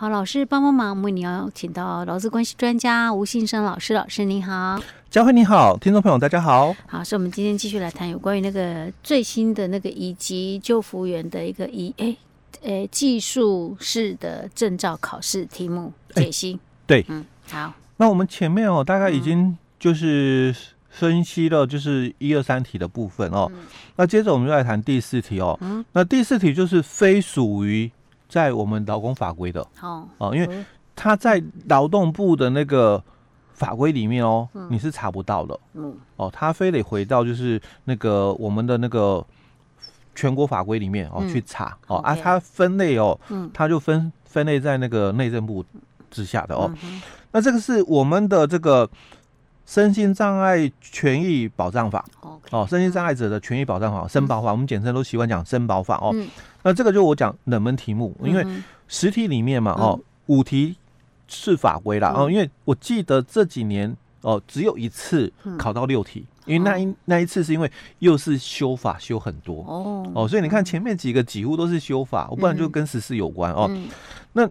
好，老师帮帮忙，我们你要请到劳资关系专家吴信生老师，老师您好，佳慧你好，听众朋友大家好，好，所以我们今天继续来谈有关于那个最新的那个乙级救服员的一个一哎哎技术式的证照考试题目解析，欸、对，嗯，好，那我们前面哦大概已经就是分析了就是一二三题的部分哦，嗯、那接着我们就来谈第四题哦，嗯，那第四题就是非属于。在我们劳工法规的。哦哦，因为他在劳动部的那个法规里面哦，你是查不到的，嗯。哦，他非得回到就是那个我们的那个全国法规里面哦去查。哦啊，他分类哦，他就分分类在那个内政部之下的哦，那这个是我们的这个身心障碍权益保障法。哦，身心障碍者的权益保障法，身保法，我们简称都习惯讲身保法。哦。那这个就我讲冷门题目，因为十题里面嘛，哦，五题是法规啦，哦，因为我记得这几年哦，只有一次考到六题，因为那一那一次是因为又是修法修很多。哦，哦，所以你看前面几个几乎都是修法，不然就跟时事有关哦。那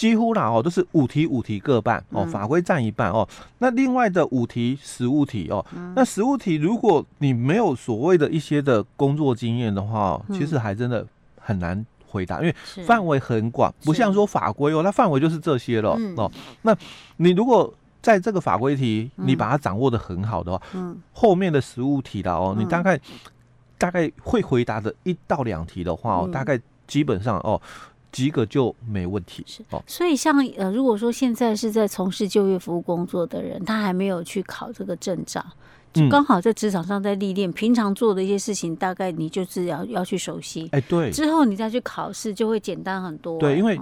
几乎啦哦，都是五题五题各半哦，法规占一半哦。那另外的五题实物题哦，那实物题如果你没有所谓的一些的工作经验的话，其实还真的。很难回答，因为范围很广，不像说法规哦，它范围就是这些了哦。那你如果在这个法规题，你把它掌握的很好的话，后面的实物题的哦，你大概大概会回答的一到两题的话哦，大概基本上哦及格就没问题。是哦，所以像呃，如果说现在是在从事就业服务工作的人，他还没有去考这个证照。就刚好在职场上在历练，嗯、平常做的一些事情，大概你就是要要去熟悉。哎、欸，对。之后你再去考试，就会简单很多、欸。对，因为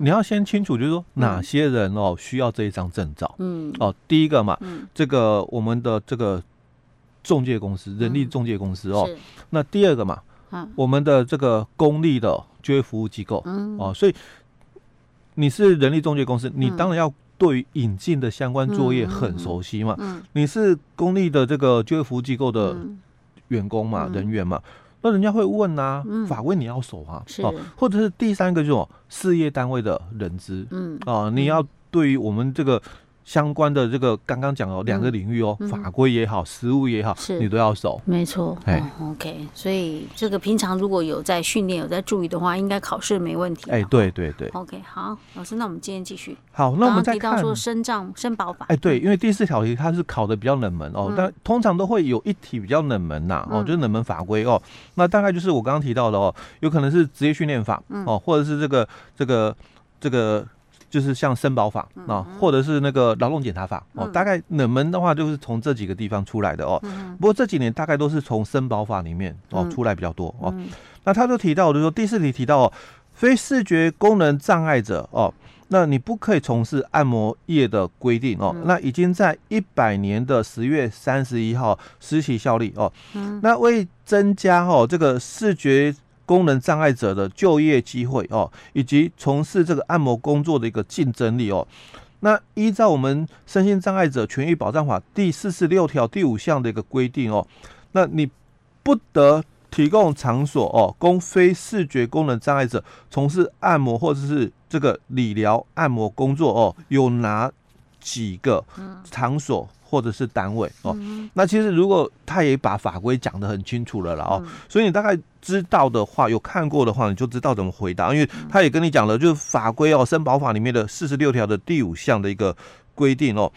你要先清楚，就是说哪些人哦需要这一张证照。嗯。哦，第一个嘛，嗯、这个我们的这个中介公司，人力中介公司哦。那第二个嘛，嗯、我们的这个公立的就业服务机构。嗯。哦，所以你是人力中介公司，你当然要。对于引进的相关作业很熟悉嘛？嗯，你是公立的这个就业服务机构的员工嘛，人员嘛，那人家会问啊，法规你要熟啊，哦，或者是第三个就是事业单位的人资，嗯啊，你要对于我们这个。相关的这个刚刚讲哦，两个领域哦，法规也好，实务也好，是你都要守。没错，哎，OK，所以这个平常如果有在训练、有在注意的话，应该考试没问题。哎，对对对。OK，好，老师，那我们今天继续。好，那我们再。提到说身障身保法。哎，对，因为第四条题它是考的比较冷门哦，但通常都会有一题比较冷门呐，哦，就是冷门法规哦。那大概就是我刚刚提到的哦，有可能是职业训练法哦，或者是这个这个这个。就是像身保法啊，或者是那个劳动检查法哦，大概冷门的话就是从这几个地方出来的哦。不过这几年大概都是从身保法里面哦出来比较多哦。那他就提到，就是说第四题提到哦，非视觉功能障碍者哦，那你不可以从事按摩业的规定哦。那已经在一百年的十月三十一号施行效力哦。那为增加哦这个视觉。功能障碍者的就业机会哦，以及从事这个按摩工作的一个竞争力哦。那依照我们身心障碍者权益保障法第四十六条第五项的一个规定哦，那你不得提供场所哦，供非视觉功能障碍者从事按摩或者是这个理疗按摩工作哦，有哪几个场所？或者是单位哦，那其实如果他也把法规讲得很清楚了了哦，所以你大概知道的话，有看过的话，你就知道怎么回答，因为他也跟你讲了，就是法规哦，身保法里面的四十六条的第五项的一个规定哦。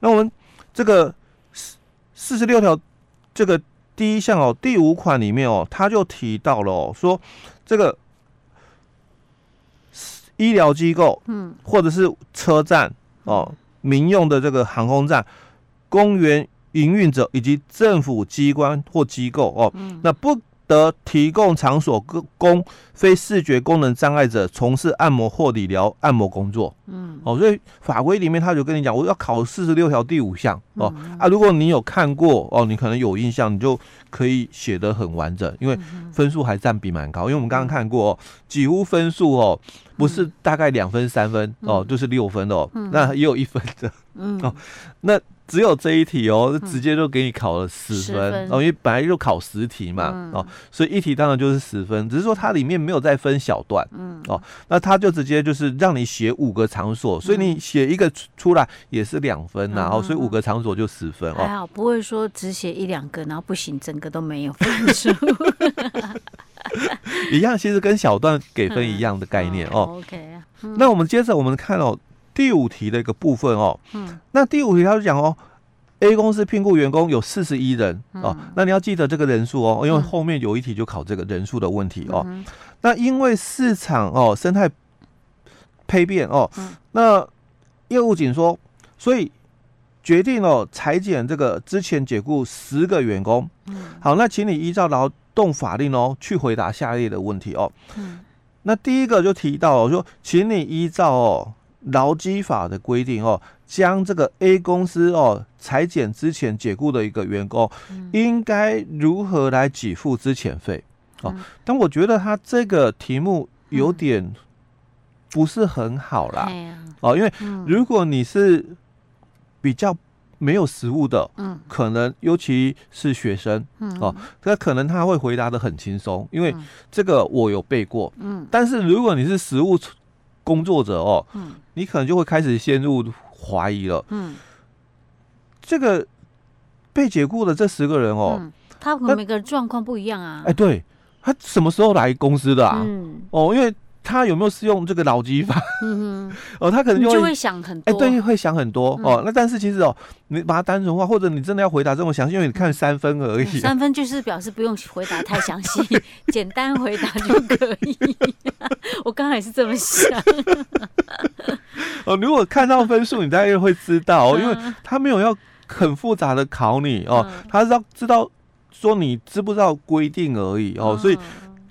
那我们这个四四十六条这个第一项哦，第五款里面哦，他就提到了哦，说这个医疗机构，嗯，或者是车站哦，民用的这个航空站。公园营运者以及政府机关或机构哦，那不得提供场所供非视觉功能障碍者从事按摩或理疗按摩工作。嗯，哦，所以法规里面他就跟你讲，我要考四十六条第五项哦啊，如果你有看过哦，你可能有印象，你就可以写得很完整，因为分数还占比蛮高，因为我们刚刚看过哦，几乎分数哦不是大概两分三分哦，就是六分哦，那也有一分的，嗯。哦，那。只有这一题哦，直接就给你考了十分，分。哦，因为本来就考十题嘛，嗯、哦，所以一题当然就是十分，只是说它里面没有再分小段，嗯，哦，那它就直接就是让你写五个场所，所以你写一个出来也是两分呐，哦，所以五个场所就十分哦，还好不会说只写一两个，然后不行，整个都没有分数，一样，其实跟小段给分一样的概念哦，哦，OK，那我们接着我们看哦。第五题的一个部分哦，嗯，那第五题他就讲哦，A 公司聘雇员工有四十一人哦，那你要记得这个人数哦，因为后面有一题就考这个人数的问题哦。那因为市场哦生态丕变哦，那业务紧缩，所以决定哦裁减这个之前解雇十个员工。好，那请你依照劳动法令哦去回答下列的问题哦。那第一个就提到哦，说请你依照哦。劳基法的规定哦，将这个 A 公司哦裁减之前解雇的一个员工，嗯、应该如何来给付资遣费？哦，嗯、但我觉得他这个题目有点不是很好啦。嗯、哦，因为如果你是比较没有实务的，嗯，可能尤其是学生，嗯，哦，那可能他会回答的很轻松，因为这个我有背过，嗯，但是如果你是实务。工作者哦，嗯，你可能就会开始陷入怀疑了，嗯，这个被解雇的这十个人哦，嗯、他可能每个人状况不一样啊，哎，对，他什么时候来公司的啊？嗯，哦，因为。他有没有适用这个脑机法？嗯，哦，他可能就会，想很多，哎，对，会想很多哦。那但是其实哦，你把它单纯化，或者你真的要回答这么详细，因为你看三分而已，三分就是表示不用回答太详细，简单回答就可以。我刚才也是这么想。哦，如果看到分数，你大概会知道哦，因为他没有要很复杂的考你哦，他是要知道说你知不知道规定而已哦，所以。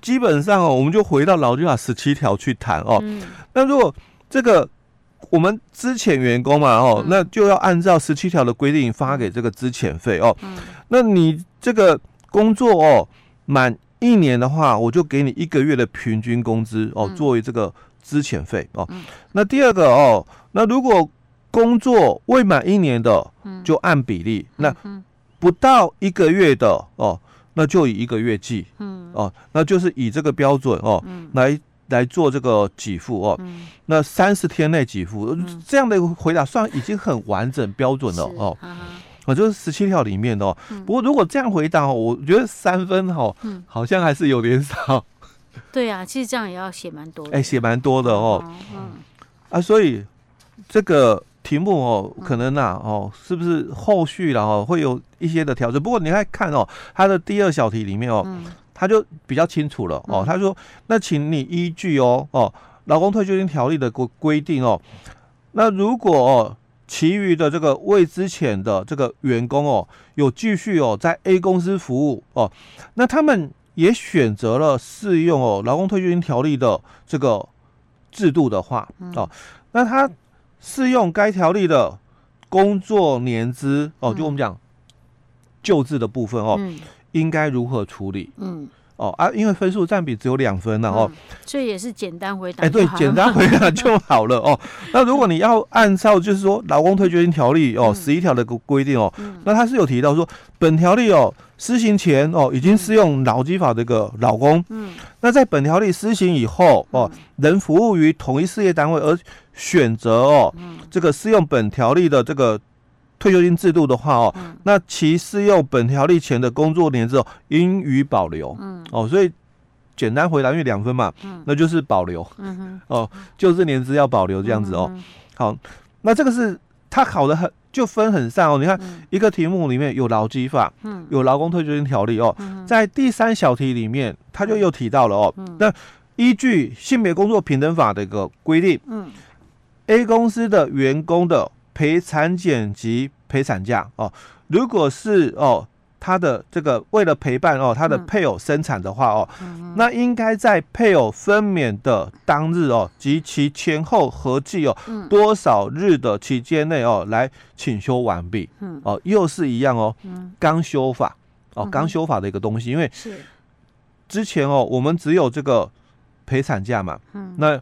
基本上哦，我们就回到劳基法十七条去谈哦。嗯、那如果这个我们资遣员工嘛哦，嗯、那就要按照十七条的规定发给这个资遣费哦。嗯、那你这个工作哦满一年的话，我就给你一个月的平均工资哦，作为这个资遣费哦。嗯、那第二个哦，那如果工作未满一年的，就按比例。嗯、那不到一个月的哦。那就以一个月计，嗯，哦，那就是以这个标准哦，嗯、来来做这个给付哦，嗯、那三十天内给付，嗯、这样的回答算已经很完整标准了哦，啊，我就是十七条里面的哦，嗯、不过如果这样回答，我觉得三分哦，嗯、好像还是有点少。对啊，其实这样也要写蛮多的，哎，写蛮多的哦，嗯，啊，所以这个。题目哦，可能呐哦，是不是后续然后会有一些的调整？不过你看看哦，它的第二小题里面哦，他就比较清楚了哦。他说：“那请你依据哦哦，劳工退休金条例的规规定哦，那如果哦，其余的这个未之前的这个员工哦，有继续哦在 A 公司服务哦，那他们也选择了适用哦劳工退休金条例的这个制度的话哦，那他。”适用该条例的工作年资哦，就我们讲救治的部分哦，嗯、应该如何处理？嗯，哦啊，因为分数占比只有两分了哦、嗯，所以也是简单回答。哎，对，简单回答 就好了哦。那如果你要按照就是说劳工退休金条例哦十一条的规定哦，嗯、那他是有提到说本条例哦施行前哦已经适用劳基法这个劳工，嗯，那在本条例施行以后哦，仍服务于同一事业单位而。选择哦，这个适用本条例的这个退休金制度的话哦，嗯、那其适用本条例前的工作年资哦，应予保留。嗯，哦，所以简单回答，因为两分嘛，嗯，那就是保留。哦，就这年资要保留这样子哦。嗯、好，那这个是他考的很就分很散哦。你看一个题目里面有劳基法，嗯，有劳工退休金条例哦，嗯、在第三小题里面他就又提到了哦，嗯、那依据性别工作平等法的一个规定，嗯。A 公司的员工的陪产检及陪产假哦，如果是哦他的这个为了陪伴哦，他的配偶生产的话哦，嗯、那应该在配偶分娩的当日哦及其前后合计哦、嗯、多少日的期间内哦来请修完毕。嗯。哦，又是一样哦，刚修法哦，刚修法的一个东西，因为之前哦我们只有这个陪产假嘛，嗯，那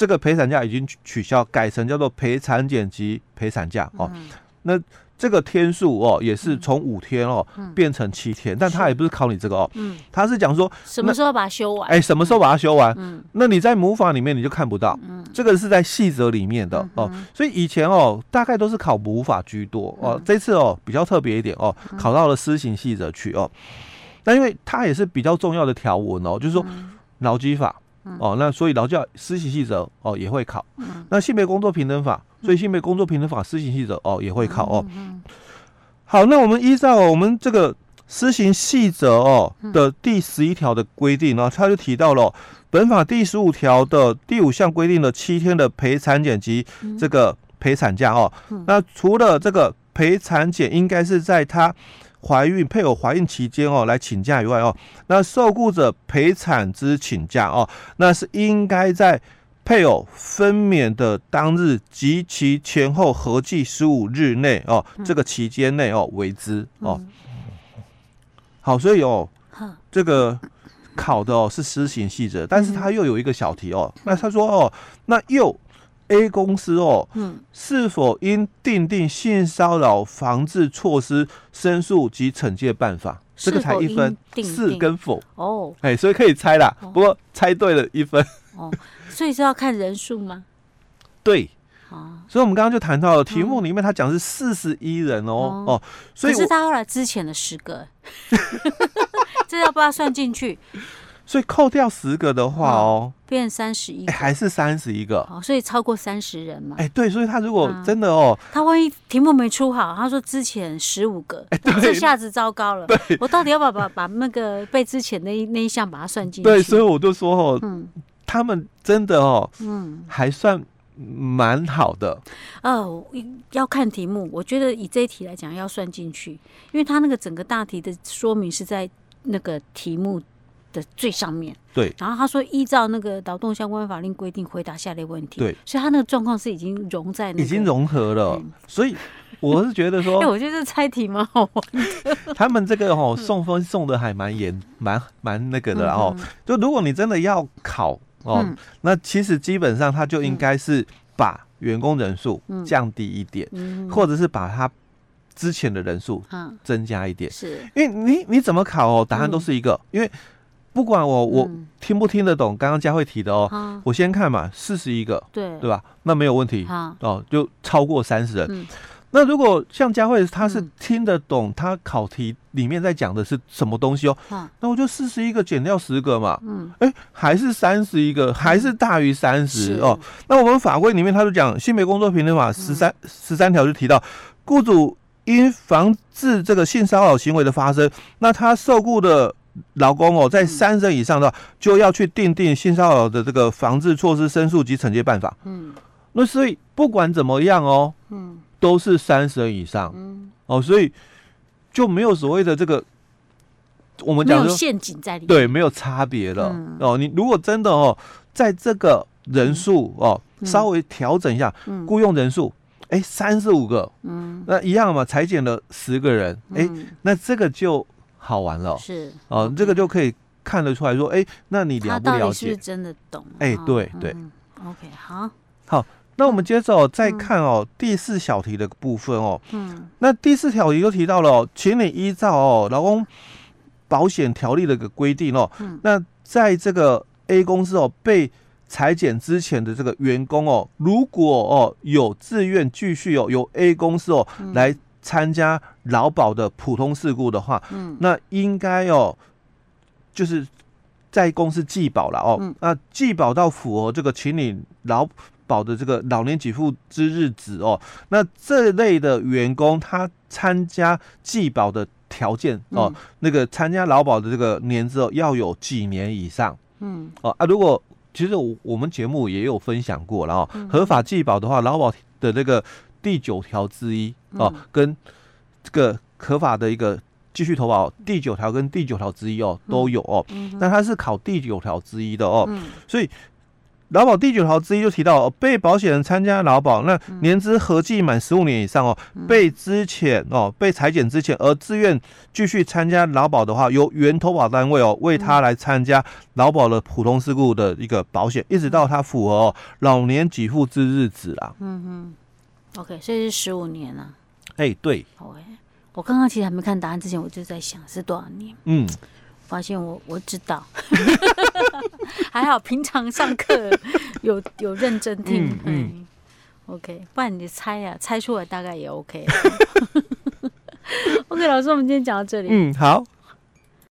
这个陪产假已经取消，改成叫做陪产检及陪产假哦，那。这个天数哦，也是从五天哦、嗯、变成七天，但他也不是考你这个哦，嗯，他是讲说什么时候把它修完？哎，什么时候把它修完？嗯，那你在母法里面你就看不到，嗯，这个是在细则里面的、嗯、哦，所以以前哦大概都是考母法居多哦，嗯、这次哦比较特别一点哦，考到了施行细则去哦，那因为它也是比较重要的条文哦，就是说劳基法。哦，那所以劳教施行细则哦也会考，嗯、那性别工作平等法，所以性别工作平等法施行细则哦也会考哦。好，那我们依照我们这个施行细则哦的第十一条的规定呢，他就提到了本法第十五条的第五项规定的七天的陪产检及这个陪产假哦。那除了这个陪产检，应该是在他。怀孕配偶怀孕期间哦，来请假以外哦，那受雇者陪产之请假哦，那是应该在配偶分娩的当日及其前后合计十五日内哦，这个期间内哦为之哦。好，所以哦，这个考的哦是施行细则，但是他又有一个小题哦，那他说哦，那又。A 公司哦，嗯，是否应订定性骚扰防治措施、申诉及惩戒办法？这个才一分，是跟否？哦，哎，所以可以猜啦。不过猜对了一分。哦，所以是要看人数吗？对，哦，所以我们刚刚就谈到了题目里面，他讲是四十一人哦哦，所以可是他后来之前的十个，这要不要算进去？所以扣掉十个的话哦，变三十一，还是三十一个，哦，所以超过三十人嘛。哎，对，所以他如果真的哦，他万一题目没出好，他说之前十五个，这下子糟糕了。对，我到底要不要把把那个被之前那一那一项把它算进去？对，所以我就说哦，嗯，他们真的哦，嗯，还算蛮好的。哦，要看题目，我觉得以这一题来讲要算进去，因为他那个整个大题的说明是在那个题目的最上面。对，然后他说依照那个劳动相关法令规定回答下列问题，对，所以他那个状况是已经融在那个，已经融合了，嗯、所以我是觉得说，哎，我觉得猜题蛮好玩的。他们这个哦送分送的还蛮严，蛮蛮那个的，然后、嗯、就如果你真的要考哦，嗯、那其实基本上他就应该是把员工人数降低一点，嗯、或者是把他之前的人数增加一点，嗯、是。因为你你怎么考哦，答案都是一个，嗯、因为。不管我我听不听得懂刚刚佳慧提的哦，嗯、我先看嘛，四十一个，对。对吧？那没有问题，哦，就超过三十人。嗯、那如果像佳慧，她是听得懂他考题里面在讲的是什么东西哦，嗯、那我就四十一个减掉十个嘛，嗯，哎，还是三十一个，还是大于三十哦。那我们法规里面他就讲性别工作平等法十三十三条就提到，雇主因防治这个性骚扰行为的发生，那他受雇的。劳工哦，在三人以上的话，就要去订定性骚扰的这个防治措施、申诉及惩戒办法。嗯，那所以不管怎么样哦，嗯，都是三十人以上。嗯，哦，所以就没有所谓的这个，我们讲说陷阱在里面，对，没有差别了。嗯、哦，你如果真的哦，在这个人数哦，稍微调整一下，嗯，雇佣人数，哎，三十五个，嗯，那一样嘛，裁减了十个人，哎，那这个就。好玩了，是哦，嗯、这个就可以看得出来说，哎，那你了不了解？真的懂？哎，对对、嗯。OK，好，好，那我们接着、哦、再看哦，嗯、第四小题的部分哦，嗯，那第四条题就提到了、哦，请你依照哦劳工保险条例的一个规定哦，嗯、那在这个 A 公司哦被裁减之前的这个员工哦，如果哦有自愿继续哦由 A 公司哦、嗯、来。参加劳保的普通事故的话，嗯，那应该哦，就是在公司继保了哦，嗯、那继保到符合这个请领劳保的这个老年给付之日止哦，那这类的员工他参加继保的条件哦，嗯、那个参加劳保的这个年资哦要有几年以上，嗯，哦啊，如果其实我我们节目也有分享过，然后合法继保的话，劳保的这个。第九条之一哦，跟这个合法的一个继续投保第九条跟第九条之一哦，都有哦。嗯、那它是考第九条之一的哦，嗯、所以。劳保第九条之一就提到，被保险人参加劳保，那年资合计满十五年以上哦，被之前哦，被裁减之前而自愿继续参加劳保的话，由原投保单位哦为他来参加劳保的普通事故的一个保险，一直到他符合哦老年给付之日止啦。嗯哼，OK，所以是十五年啊。哎、欸，对。好哎我刚刚其实还没看答案之前，我就在想是多少年。嗯。发现我我知道，还好平常上课 有有认真听，嗯，嗯，OK，不然你猜呀，啊，猜出来大概也 OK。OK，老师，我们今天讲到这里，嗯，好。